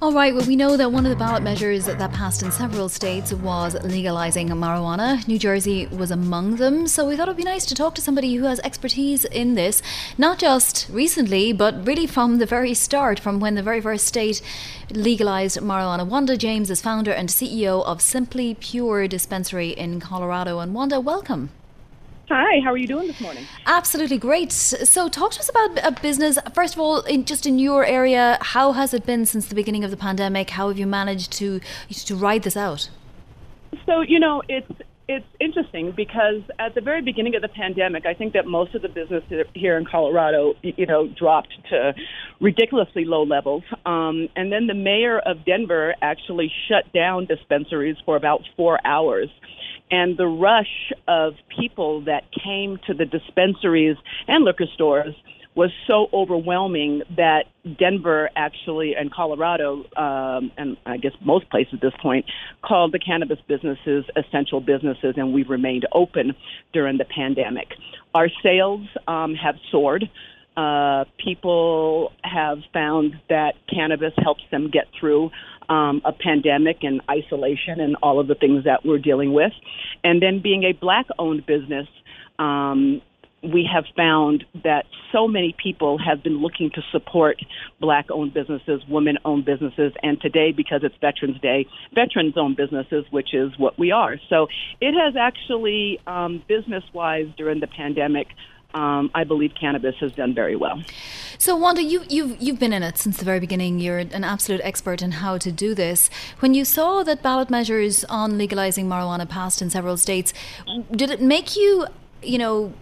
All right, well, we know that one of the ballot measures that passed in several states was legalizing marijuana. New Jersey was among them, so we thought it would be nice to talk to somebody who has expertise in this, not just recently, but really from the very start, from when the very first state legalized marijuana. Wanda James is founder and CEO of Simply Pure Dispensary in Colorado. And Wanda, welcome. Hi, how are you doing this morning? Absolutely great. So, talk to us about a business. First of all, in, just in your area, how has it been since the beginning of the pandemic? How have you managed to to ride this out? So, you know, it's it's interesting because at the very beginning of the pandemic, I think that most of the business here in Colorado, you know, dropped to ridiculously low levels. Um, and then the mayor of Denver actually shut down dispensaries for about four hours and the rush of people that came to the dispensaries and liquor stores was so overwhelming that Denver actually and Colorado um, and I guess most places at this point called the cannabis businesses essential businesses, and we've remained open during the pandemic. Our sales um, have soared. Uh, people have found that cannabis helps them get through um, a pandemic and isolation and all of the things that we're dealing with. And then being a black owned business, um, we have found that so many people have been looking to support black owned businesses, women owned businesses, and today, because it's Veterans Day, veterans owned businesses, which is what we are. So it has actually, um, business wise, during the pandemic, um, I believe cannabis has done very well. So, Wanda, you, you've you've been in it since the very beginning. You're an absolute expert in how to do this. When you saw that ballot measures on legalizing marijuana passed in several states, did it make you, you know?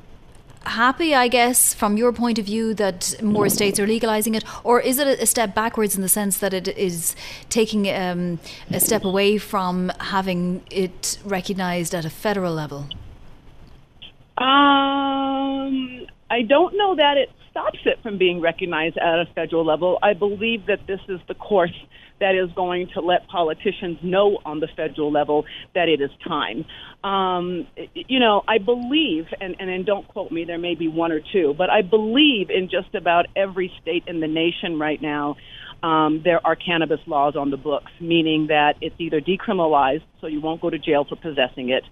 Happy, I guess, from your point of view, that more states are legalizing it, or is it a step backwards in the sense that it is taking um, a step away from having it recognised at a federal level? Um, I don't know that it stops it from being recognized at a federal level. I believe that this is the course that is going to let politicians know on the federal level that it is time. Um, you know, I believe, and, and, and don't quote me, there may be one or two, but I believe in just about every state in the nation right now um, there are cannabis laws on the books, meaning that it's either decriminalized, so you won't go to jail for possessing it.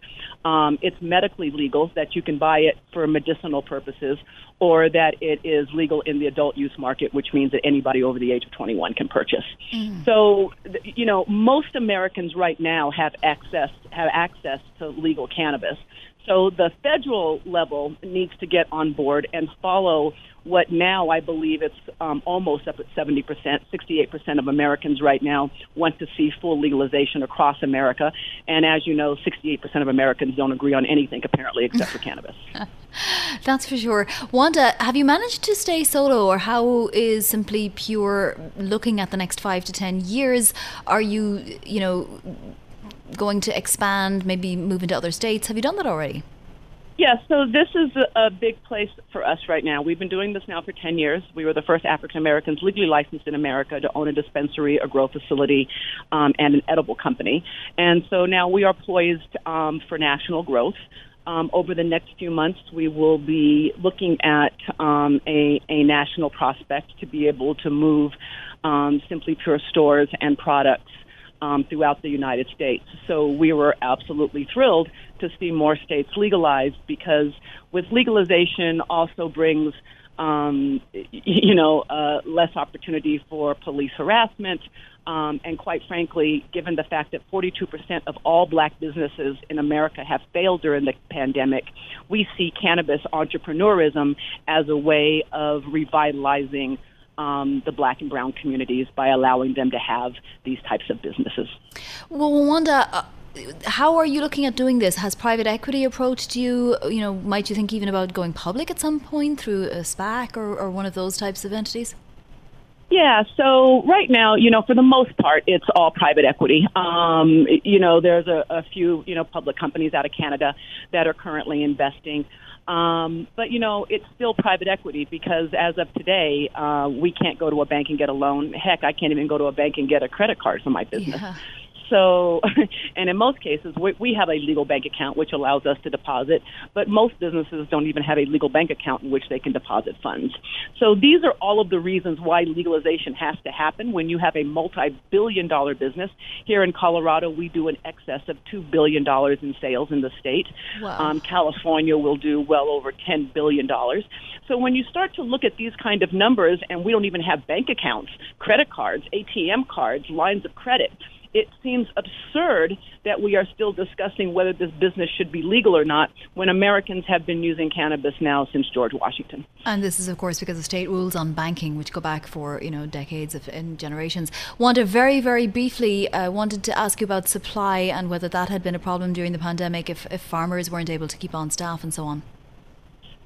Um, it's medically legal, that you can buy it for medicinal purposes, or that it is legal in the adult use market, which means that anybody over the age of 21 can purchase. Mm. So, you know, most Americans right now have access have access to legal cannabis. So the federal level needs to get on board and follow what now I believe it's um, almost up at 70%, 68% of Americans right now want to see full legalization across America. And as you know, 68% of Americans don't agree on anything apparently except for cannabis. That's for sure. Wanda, have you managed to stay solo or how is Simply Pure looking at the next five to 10 years? Are you, you know, going to expand, maybe move into other states? Have you done that already? Yeah, so this is a, big place for us right now. We've been doing this now for 10 years. We were the first African Americans legally licensed in America to own a dispensary, a grow facility, um, and an edible company. And so now we are poised um, for national growth. um, over the next few months, we will be looking at um, a, a national prospect to be able to move um, Simply Pure stores and products um, throughout the United States. So we were absolutely thrilled to see more states legalized because with legalization also brings um, you know, uh, less opportunity for police harassment, um, and quite frankly, given the fact that 42% of all black businesses in America have failed during the pandemic, we see cannabis entrepreneurism as a way of revitalizing um, the black and brown communities by allowing them to have these types of businesses. Well, Wanda, uh, how are you looking at doing this? Has private equity approached you? You know, might you think even about going public at some point through a SPAC or, or one of those types of entities? Yeah, so right now, you know, for the most part, it's all private equity. Um, you know, there's a, a few, you know, public companies out of Canada that are currently investing. Um, but you know, it's still private equity because as of today, uh, we can't go to a bank and get a loan. Heck, I can't even go to a bank and get a credit card for my business. Yeah. So, and in most cases, we, we have a legal bank account which allows us to deposit, but most businesses don't even have a legal bank account in which they can deposit funds. So, these are all of the reasons why legalization has to happen when you have a multi billion dollar business. Here in Colorado, we do in excess of $2 billion in sales in the state. Wow. Um, California will do well over $10 billion. So, when you start to look at these kind of numbers, and we don't even have bank accounts, credit cards, ATM cards, lines of credit, it seems absurd that we are still discussing whether this business should be legal or not when Americans have been using cannabis now since George Washington. And this is, of course, because of state rules on banking, which go back for you know decades of, and generations. Wanda, very, very briefly, uh, wanted to ask you about supply and whether that had been a problem during the pandemic, if, if farmers weren't able to keep on staff and so on.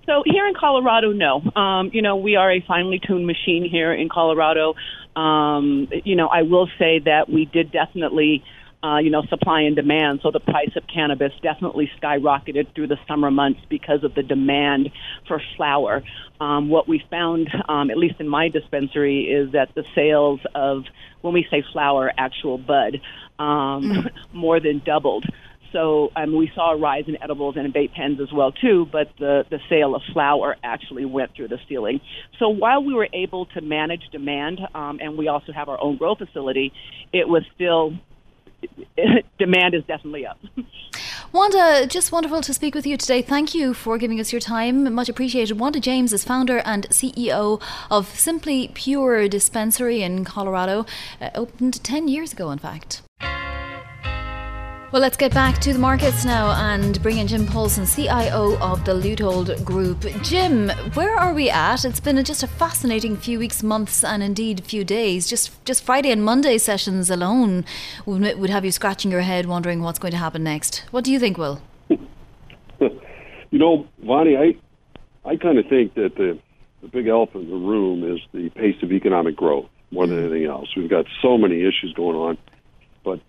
So here in Colorado, no. Um, you know, we are a finely tuned machine here in Colorado. Um, you know, I will say that we did definitely, uh, you know, supply and demand. So the price of cannabis definitely skyrocketed through the summer months because of the demand for flower. Um, what we found, um, at least in my dispensary, is that the sales of, when we say flower, actual bud, um, mm. more than doubled. So um, we saw a rise in edibles and vape pens as well too, but the the sale of flower actually went through the ceiling. So while we were able to manage demand, um, and we also have our own grow facility, it was still demand is definitely up. Wanda, just wonderful to speak with you today. Thank you for giving us your time. Much appreciated. Wanda James is founder and CEO of Simply Pure Dispensary in Colorado. Uh, opened 10 years ago, in fact. Well, let's get back to the markets now and bring in Jim Paulsen, CIO of the Leuthold Group. Jim, where are we at? It's been a, just a fascinating few weeks, months, and indeed few days. Just just Friday and Monday sessions alone would, would have you scratching your head, wondering what's going to happen next. What do you think, Will? you know, Vonnie, I I kind of think that the the big elephant in the room is the pace of economic growth more than mm. anything else. We've got so many issues going on, but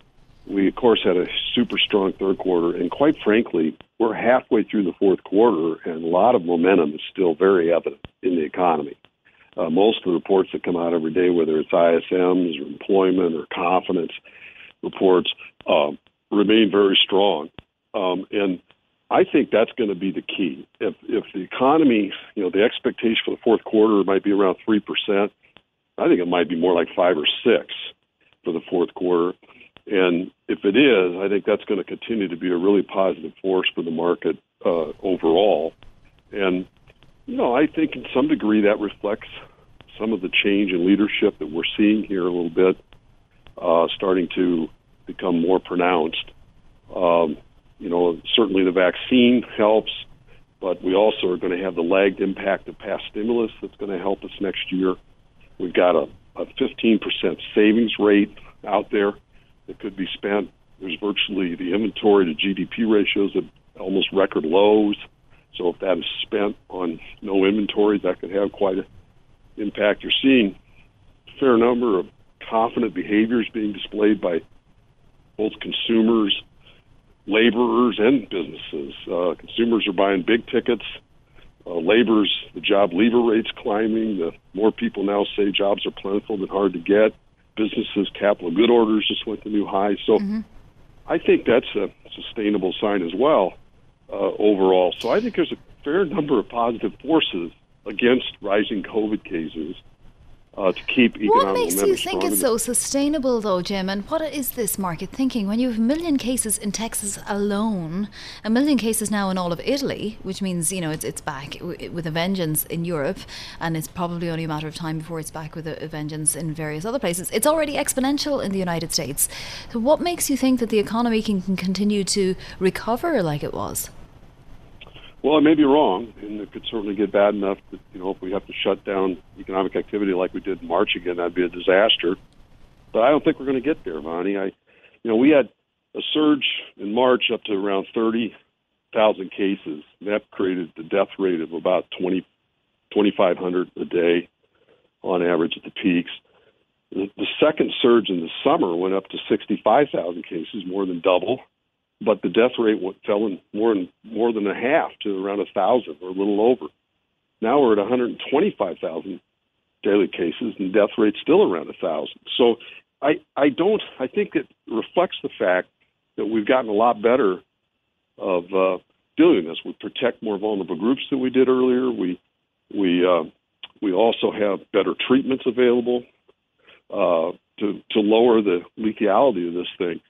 we, of course, had a super strong third quarter, and quite frankly, we're halfway through the fourth quarter, and a lot of momentum is still very evident in the economy. Uh, most of the reports that come out every day, whether it's ISMs or employment or confidence reports, uh, remain very strong. Um, and I think that's going to be the key. If if the economy, you know, the expectation for the fourth quarter might be around three percent, I think it might be more like five or six for the fourth quarter. And if it is, I think that's going to continue to be a really positive force for the market uh, overall. And, you know, I think in some degree that reflects some of the change in leadership that we're seeing here a little bit, uh, starting to become more pronounced. Um, you know, certainly the vaccine helps, but we also are going to have the lagged impact of past stimulus that's going to help us next year. We've got a, a 15% savings rate out there that could be spent. There's virtually the inventory to GDP ratios at almost record lows. So if that is spent on no inventory, that could have quite an impact. You're seeing a fair number of confident behaviors being displayed by both consumers, laborers, and businesses. Uh, consumers are buying big tickets. Uh, laborers, the job leaver rates climbing. The more people now say jobs are plentiful than hard to get businesses' capital good orders just went to new highs. So mm-hmm. I think that's a sustainable sign as well. uh, overall. So I think there's a fair number of positive forces against rising COVID cases uh, to keep economic What makes you think strong. it's so sustainable, though, Jim? And what is this market thinking? When you have a million cases in Texas alone, a million cases now in all of Italy, which means you know it's it's back with a vengeance in Europe, and it's probably only a matter of time before it's back with a, a vengeance in various other places. It's already exponential in the United States. So, what makes you think that the economy can, can continue to recover like it was? Well, I may be wrong, and it could certainly get bad enough that you know if we have to shut down economic activity like we did in March again, that'd be a disaster. But I don't think we're going to get there, Vonnie. I, you know, we had a surge in March up to around thirty thousand cases. That created the death rate of about twenty twenty five hundred a day on average at the peaks. The, the second surge in the summer went up to 65,000 cases, more than double but the death rate fell in more than more than a half to around a thousand or a little over. Now we're at 125,000 daily cases, and death rate's still around a thousand. So I I don't I think it reflects the fact that we've gotten a lot better of uh, doing this. We protect more vulnerable groups than we did earlier. We we uh, we also have better treatments available uh, to to lower the lethality of this thing.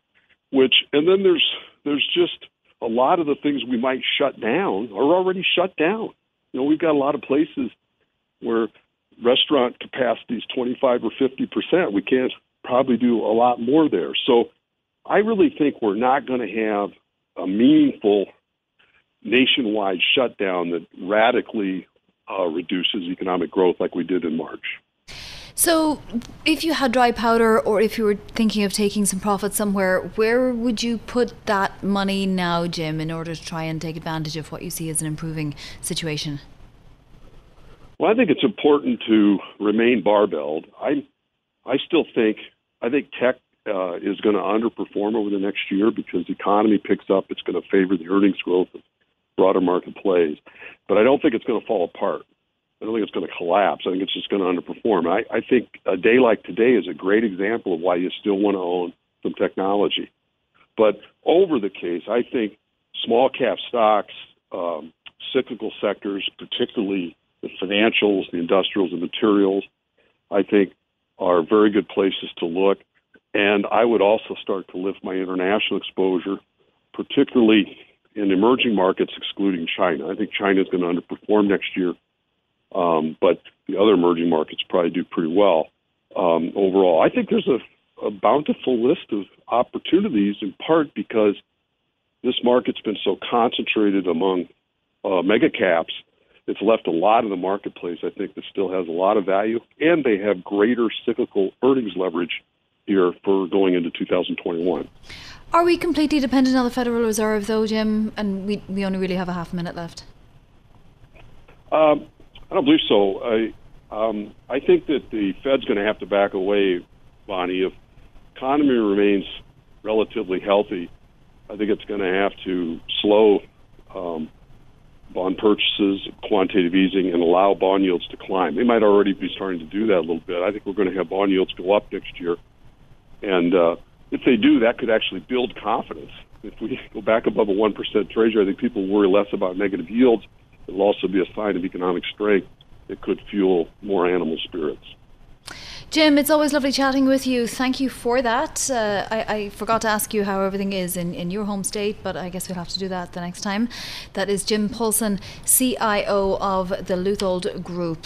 Which and then there's there's just a lot of the things we might shut down are already shut down. You know, we've got a lot of places where restaurant capacity is 25 or 50 percent. We can't probably do a lot more there. So I really think we're not going to have a meaningful nationwide shutdown that radically uh, reduces economic growth like we did in March. So, if you had dry powder, or if you were thinking of taking some profit somewhere, where would you put that money now, Jim, in order to try and take advantage of what you see as an improving situation? Well, I think it's important to remain barbelled. I, I still think I think tech uh, is going to underperform over the next year because the economy picks up. It's going to favor the earnings growth of broader market plays, but I don't think it's going to fall apart. I don't think it's going to collapse. I think it's just going to underperform. I, I think a day like today is a great example of why you still want to own some technology. But over the case, I think small cap stocks, um, cyclical sectors, particularly the financials, the industrials, and materials, I think are very good places to look. And I would also start to lift my international exposure, particularly in emerging markets, excluding China. I think China is going to underperform next year, um, but the other emerging markets probably do pretty well um, overall. I think there's a, a bountiful list of opportunities, in part because this market's been so concentrated among uh, mega caps. It's left a lot of the marketplace, I think, that still has a lot of value, and they have greater cyclical earnings leverage here for going into 2021. Are we completely dependent on the Federal Reserve, though, Jim? And we, we only really have a half minute left. Um, I don't believe so. I um, I think that the Fed's going to have to back away, Vonnie. If economy remains relatively healthy, I think it's going to have to slow um, bond purchases, quantitative easing, and allow bond yields to climb. They might already be starting to do that a little bit. I think we're going to have bond yields go up next year, and uh, if they do, that could actually build confidence. If we go back above a one percent treasury, I think people worry less about negative yields. It'll also be a sign of economic strength that could fuel more animal spirits. Jim, it's always lovely chatting with you. Thank you for that. Uh, I, I, forgot to ask you how everything is in, in your home state, but I guess we'll have to do that the next time. That is Jim Paulsen, CIO of the Leuthold Group.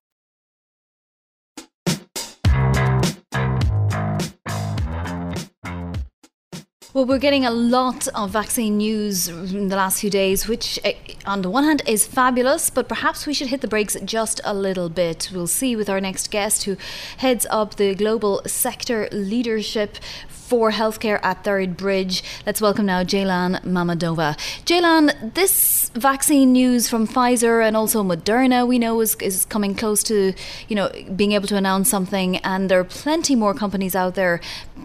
Well, we're getting a lot of vaccine news in the last few days, which, eh, on the one hand, is fabulous, but perhaps we should hit the brakes just a little bit. We'll see with our next guest, who heads up the global sector leadership for healthcare at Third Bridge. Let's welcome now Jeylan Mammadova. Jeylan, this vaccine news from Pfizer and also Moderna, we know is, is coming close to, you know, being able to announce something, and there are plenty more companies out there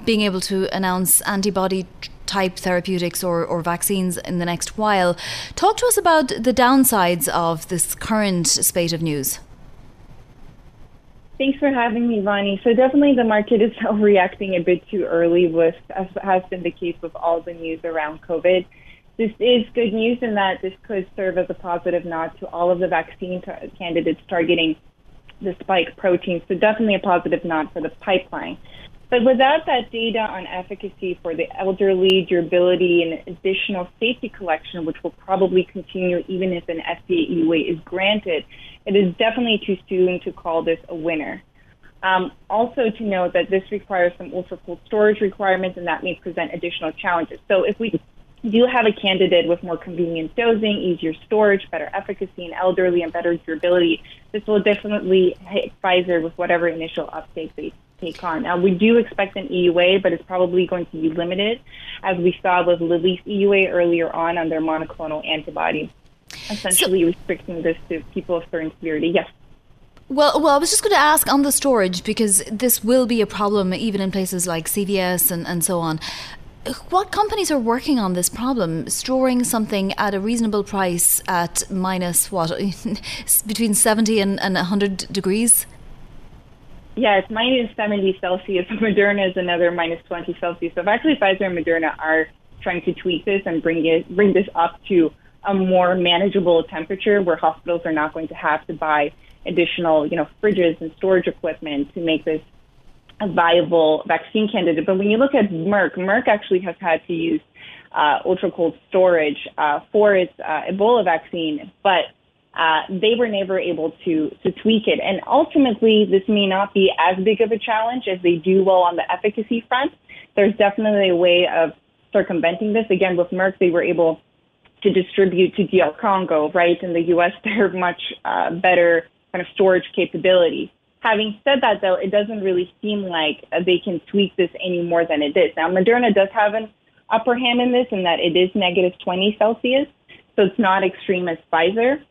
being able to announce antibody type therapeutics or, or vaccines in the next while. Talk to us about the downsides of this current spate of news. Thanks for having me, Vonnie. So definitely the market is reacting a bit too early with, as has been the case with all the news around COVID. This is good news in that this could serve as a positive nod to all of the vaccine t- candidates targeting the spike protein. So definitely a positive nod for the pipeline. But without that data on efficacy for the elderly, durability, and additional safety collection, which will probably continue even if an FDA EUA is granted, it is definitely too soon to call this a winner. Um, also, to note that this requires some ultra cold storage requirements, and that may present additional challenges. So, if we do have a candidate with more convenient dosing, easier storage, better efficacy in elderly, and better durability, this will definitely hit Pfizer with whatever initial uptake they take on. Now, we do expect an EUA, but it's probably going to be limited, as we saw with Lilly's EUA earlier on on their monoclonal antibody, essentially so, restricting this to people of certain severity. Yes. Well, well, I was just going to ask on the storage because this will be a problem even in places like CVS and, and so on. What companies are working on this problem, storing something at a reasonable price at minus what, between 70 and, and 100 degrees? It's minus 70 Celsius. Moderna is another minus 20 Celsius. So actually Pfizer and Moderna are trying to tweak this and bring it bring this up to a more manageable temperature where hospitals are not going to have to buy additional, you know, fridges and storage equipment to make this a viable vaccine candidate. But when you look at Merck, Merck actually has had to use uh, ultra cold storage uh, for its uh, Ebola vaccine, but uh, they were never able to to tweak it. And ultimately, this may not be as big of a challenge as they do well on the efficacy front. There's definitely a way of circumventing this. Again, with Merck, they were able to distribute to DR Congo, right? In the U.S., they're much uh, better kind of storage capability. Having said that, though, it doesn't really seem like they can tweak this any more than it is. Now, Moderna does have an upper hand in this in that it is negative 20 Celsius, so it's not extreme as Pfizer.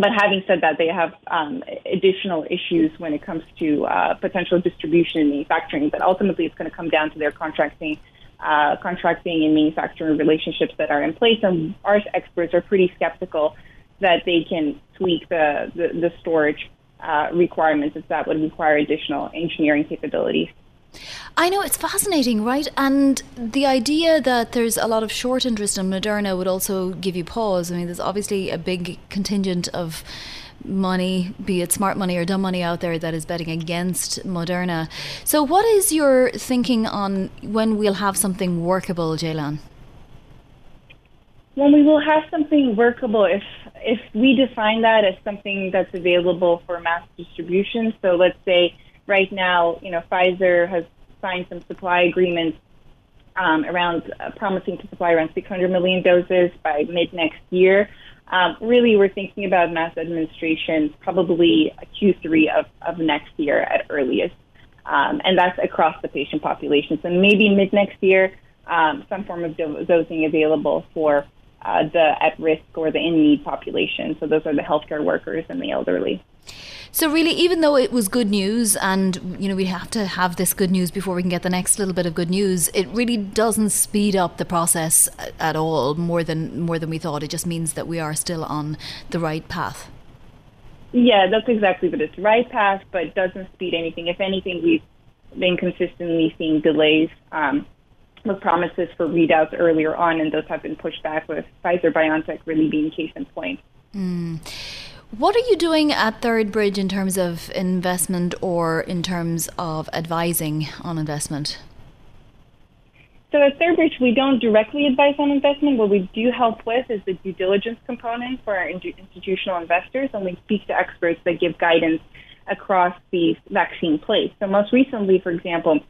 But having said that, they have um, additional issues when it comes to uh, potential distribution and manufacturing. But ultimately, it's going to come down to their contracting, uh, contracting and manufacturing relationships that are in place. And our experts are pretty skeptical that they can tweak the the, the storage uh, requirements if that would require additional engineering capabilities. I know it's fascinating, right? And the idea that there's a lot of short interest in Moderna would also give you pause. I mean, there's obviously a big contingent of money, be it smart money or dumb money out there that is betting against Moderna. So, what is your thinking on when we'll have something workable, Jeylan? When we will have something workable, if if we define that as something that's available for mass distribution, so let's say right now, you know, Pfizer has signed some supply agreements um, around uh, promising to supply around 600 million doses by mid next year. Um, really, we're thinking about mass administration probably Q3 of, of next year at earliest. Um, and that's across the patient population. So maybe mid next year, um, some form of dosing available for uh, the at risk or the in need population. So those are the healthcare workers and the elderly. So really, even though it was good news, and you know we have to have this good news before we can get the next little bit of good news, it really doesn't speed up the process at all more than more than we thought. It just means that we are still on the right path. Yeah, that's exactly what it's the right path, but doesn't speed anything. If anything, we've been consistently seeing delays um, with promises for readouts earlier on, and those have been pushed back with Pfizer BioNTech really being case in point. Mm. What are you doing at Third Bridge in terms of investment or in terms of advising on investment? So at Third Bridge, we don't directly advise on investment. What we do help with is the due diligence component for our institutional investors, and we speak to experts that give guidance across the vaccine place. So most recently, for example,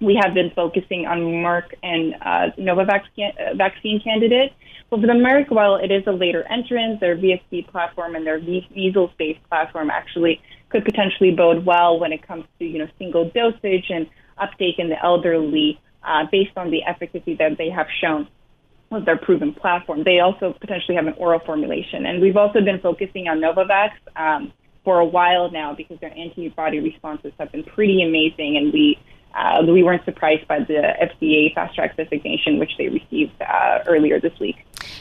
we have been focusing on Merck and uh, Novavax can- uh, vaccine candidate. But for the Merck, while it is a later entrance, their VSV platform and their measles-based platform actually could potentially bode well when it comes to you know single dosage and uptake in the elderly, uh, based on the efficacy that they have shown with their proven platform. They also potentially have an oral formulation, and we've also been focusing on Novavax. Um, for a while now, because their antibody responses have been pretty amazing, and we uh, we weren't surprised by the FDA fast track designation, which they received uh, earlier this week.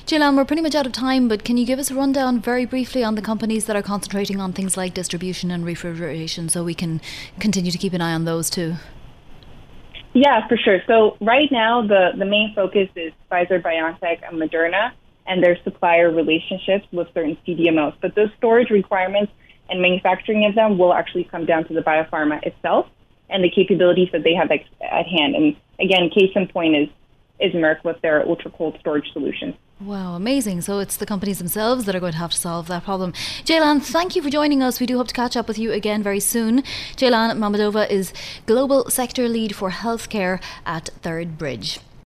Jeylan, we're pretty much out of time, but can you give us a rundown very briefly on the companies that are concentrating on things like distribution and refrigeration so we can continue to keep an eye on those too? Yeah, for sure. So right now, the, the main focus is Pfizer, BioNTech, and Moderna and their supplier relationships with certain CDMOs. But those storage requirements and manufacturing of them will actually come down to the biopharma itself and the capabilities that they have at hand. And again, case in point is is Merck with their ultra cold storage solution. Wow, amazing. So it's the companies themselves that are going to have to solve that problem. Jeylan, thank you for joining us. We do hope to catch up with you again very soon. Jeylan Mammadova is Global Sector Lead for Healthcare at Third Bridge.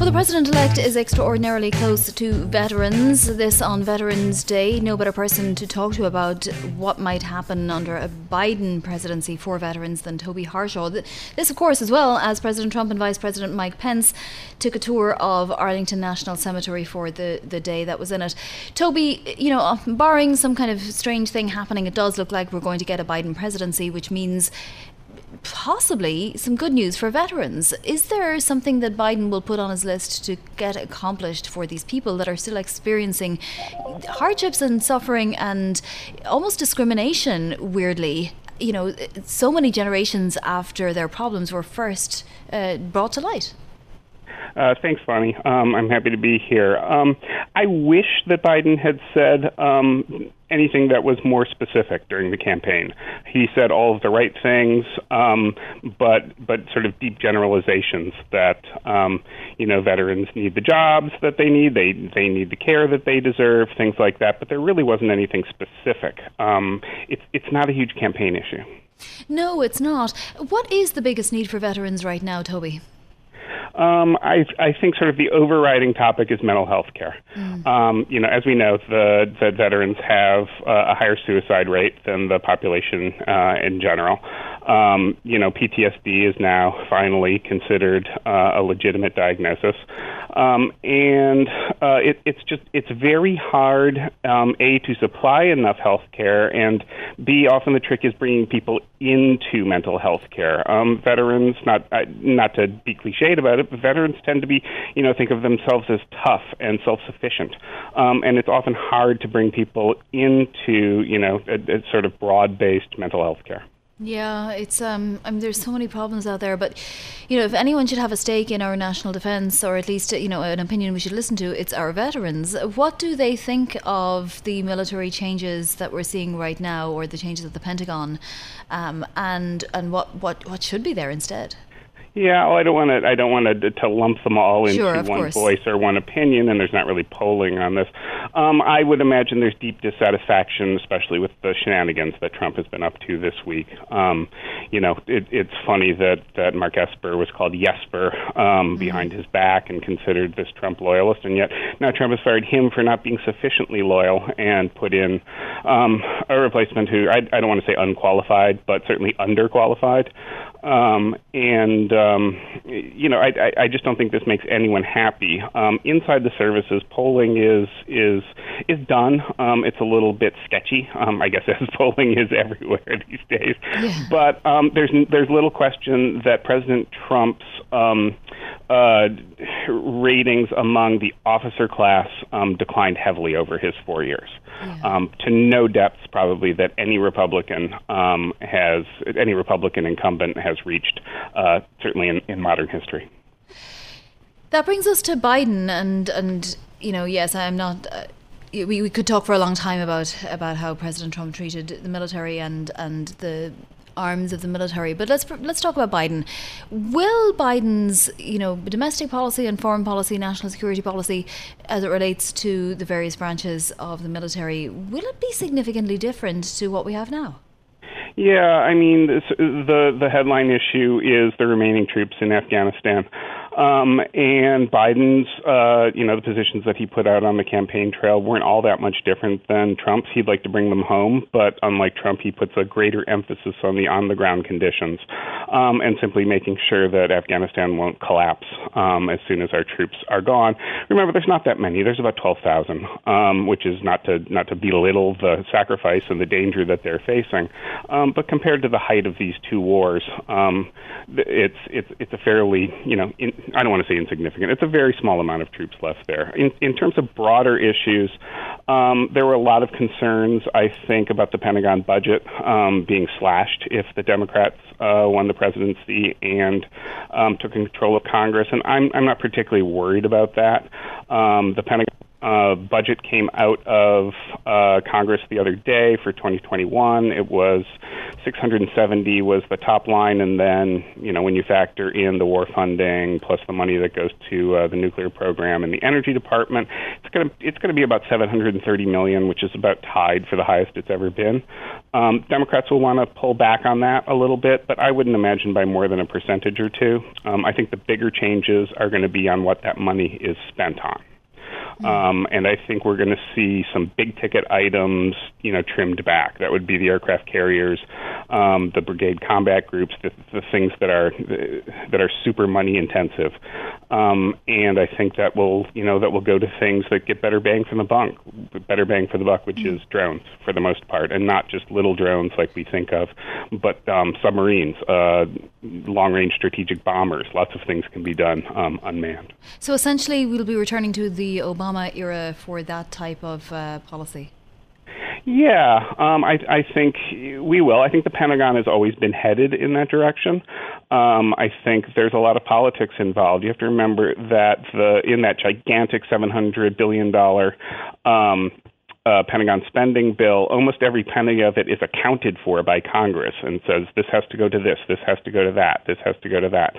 Well, the president elect is extraordinarily close to veterans. This on Veterans Day. No better person to talk to about what might happen under a Biden presidency for veterans than Toby Harshaw. This, of course, as well as President Trump and Vice President Mike Pence took a tour of Arlington National Cemetery for the, the day that was in it. Toby, you know, um, barring some kind of strange thing happening, it does look like we're going to get a Biden presidency, which means possibly some good news for veterans. Is there something that Biden will put on his list to get accomplished for these people that are still experiencing hardships and suffering and almost discrimination, weirdly? You know, so many generations after their problems were first uh, brought to light. Uh, thanks, Vonnie. Um, I'm happy to be here. Um, I wish that Biden had said um, anything that was more specific during the campaign. He said all of the right things, um, but but sort of deep generalizations that um, you know veterans need the jobs that they need, they they need the care that they deserve, things like that. But there really wasn't anything specific. Um, it's it's not a huge campaign issue. No, it's not. What is the biggest need for veterans right now, Toby? Um, I, I think sort of the overriding topic is mental health care. Mm. Um, you know, as we know, the, the veterans have uh, a higher suicide rate than the population uh, in general. Um, you know, PTSD is now finally considered uh, a legitimate diagnosis, um, and uh, it, it's just it's very hard um, a to supply enough health care, and b often the trick is bringing people into mental health care. Um, veterans, not uh, not to be cliched about it, but veterans tend to be, you know, think of themselves as tough and self-sufficient, um, and it's often hard to bring people into, you know, a, a sort of broad-based mental health care. Yeah, it's um, I mean, there's so many problems out there, but you know, if anyone should have a stake in our national defence, or at least you know, an opinion we should listen to, it's our veterans. What do they think of the military changes that we're seeing right now, or the changes at the Pentagon, um, and and what what what should be there instead? Yeah, well, I don't want to. I don't want to to lump them all into sure, one course. voice or one opinion, and there's not really polling on this. Um, I would imagine there's deep dissatisfaction, especially with the shenanigans that Trump has been up to this week. Um, you know, it, it's funny that that Mark Esper was called Yesper um, mm-hmm. behind his back and considered this Trump loyalist, and yet now Trump has fired him for not being sufficiently loyal and put in um, a replacement who I, I don't want to say unqualified, but certainly underqualified. Um, and um, you know, I, I, just don't think this makes anyone happy. Um, inside the services, polling is is is done. Um, it's a little bit sketchy, um, I guess, as polling is everywhere these days. Yeah. But um, there's there's little question that President Trump's um, uh, ratings among the officer class um, declined heavily over his four years, yeah. um, to no depths probably that any Republican um, has, any Republican incumbent has reached, uh, certainly in, in modern history. That brings us to Biden, and and you know, yes, I'm not. Uh, we, we could talk for a long time about about how President Trump treated the military and and the arms of the military. But let's let's talk about Biden. Will Biden's you know domestic policy and foreign policy, national security policy, as it relates to the various branches of the military, will it be significantly different to what we have now? Yeah, I mean, this, the the headline issue is the remaining troops in Afghanistan. Um, and Biden's, uh, you know, the positions that he put out on the campaign trail weren't all that much different than Trump's. He'd like to bring them home, but unlike Trump, he puts a greater emphasis on the on the ground conditions um, and simply making sure that Afghanistan won't collapse um, as soon as our troops are gone. Remember, there's not that many. There's about 12,000, um, which is not to not to belittle the sacrifice and the danger that they're facing, um, but compared to the height of these two wars, um, it's it's it's a fairly you know in, I don't want to say insignificant. It's a very small amount of troops left there. In in terms of broader issues, um, there were a lot of concerns I think about the Pentagon budget um, being slashed if the Democrats uh, won the presidency and um, took control of Congress, and I'm I'm not particularly worried about that. Um, the Pentagon uh, budget came out of uh, Congress the other day for 2021. It was 670 was the top line, and then you know when you factor in the war funding plus the money that goes to uh, the nuclear program and the energy department, it's going to it's going to be about 730 million, which is about tied for the highest it's ever been. Um, Democrats will want to pull back on that a little bit, but I wouldn't imagine by more than a percentage or two. Um, I think the bigger changes are going to be on what that money is spent on. Um, and I think we're going to see some big ticket items, you know, trimmed back. That would be the aircraft carriers, um, the brigade combat groups, the, the things that are that are super money intensive. Um, and I think that will, you know, that will go to things that get better bang for the buck, better bang for the buck, which is drones for the most part, and not just little drones like we think of, but um, submarines, uh, long-range strategic bombers. Lots of things can be done um, unmanned. So essentially, we'll be returning to the Obama era for that type of uh, policy. Yeah, um, I, I think we will. I think the Pentagon has always been headed in that direction. Um, I think there's a lot of politics involved. You have to remember that the in that gigantic 700 billion dollar um, uh, Pentagon spending bill, almost every penny of it is accounted for by Congress and says this has to go to this, this has to go to that, this has to go to that.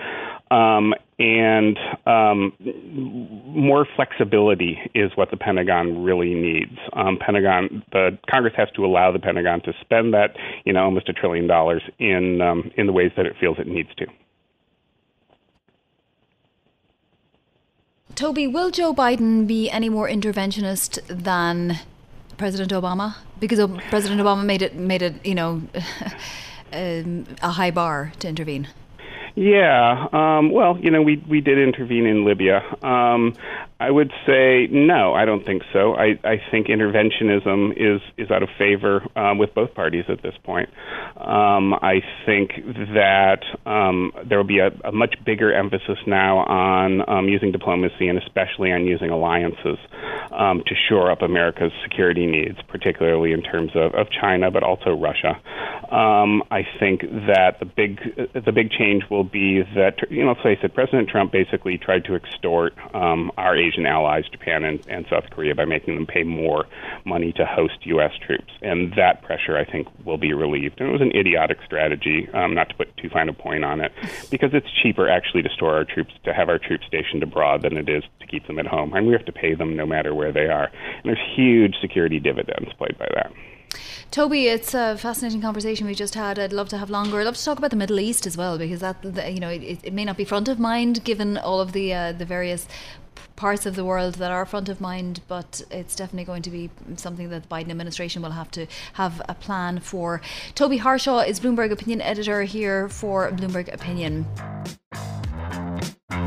Um, and um, more flexibility is what the Pentagon really needs. Um, Pentagon, the Congress has to allow the Pentagon to spend that, you know, almost a trillion dollars in um, in the ways that it feels it needs to. Toby, will Joe Biden be any more interventionist than President Obama? Because President Obama made it made it you know um, a high bar to intervene. Yeah, um, well, you know, we we did intervene in Libya. Um, I would say no. I don't think so. I, I think interventionism is is out of favor um, with both parties at this point. Um, I think that um, there will be a, a much bigger emphasis now on um, using diplomacy and especially on using alliances um, to shore up America's security needs, particularly in terms of, of China, but also Russia. Um, I think that the big the big change will be that you know, let's face it, President Trump basically tried to extort our Asian allies, Japan and, and South Korea, by making them pay more money to host U.S. troops. And that pressure, I think, will be relieved. And it was an idiotic strategy, um, not to put too fine a point on it, because it's cheaper actually to store our troops, to have our troops stationed abroad than it is to keep them at home. And we have to pay them no matter where they are. And there's huge security dividends played by that. Toby, it's a fascinating conversation we just had. I'd love to have longer. I'd love to talk about the Middle East as well because that, you know, it, it may not be front of mind given all of the uh, the various parts of the world that are front of mind, but it's definitely going to be something that the Biden administration will have to have a plan for. Toby Harshaw is Bloomberg Opinion Editor here for Bloomberg Opinion.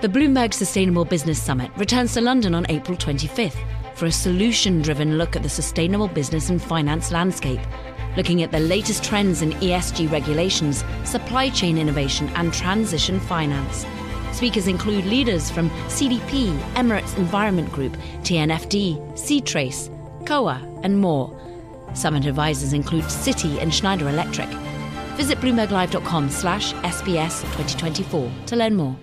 The Bloomberg Sustainable Business Summit returns to London on April 25th for a solution driven look at the sustainable business and finance landscape, looking at the latest trends in ESG regulations, supply chain innovation, and transition finance. Speakers include leaders from CDP, Emirates Environment Group, TNFD, Ctrace, COA, and more. Summit advisors include Citi and Schneider Electric. Visit bloomberglive.com slash SBS 2024 to learn more.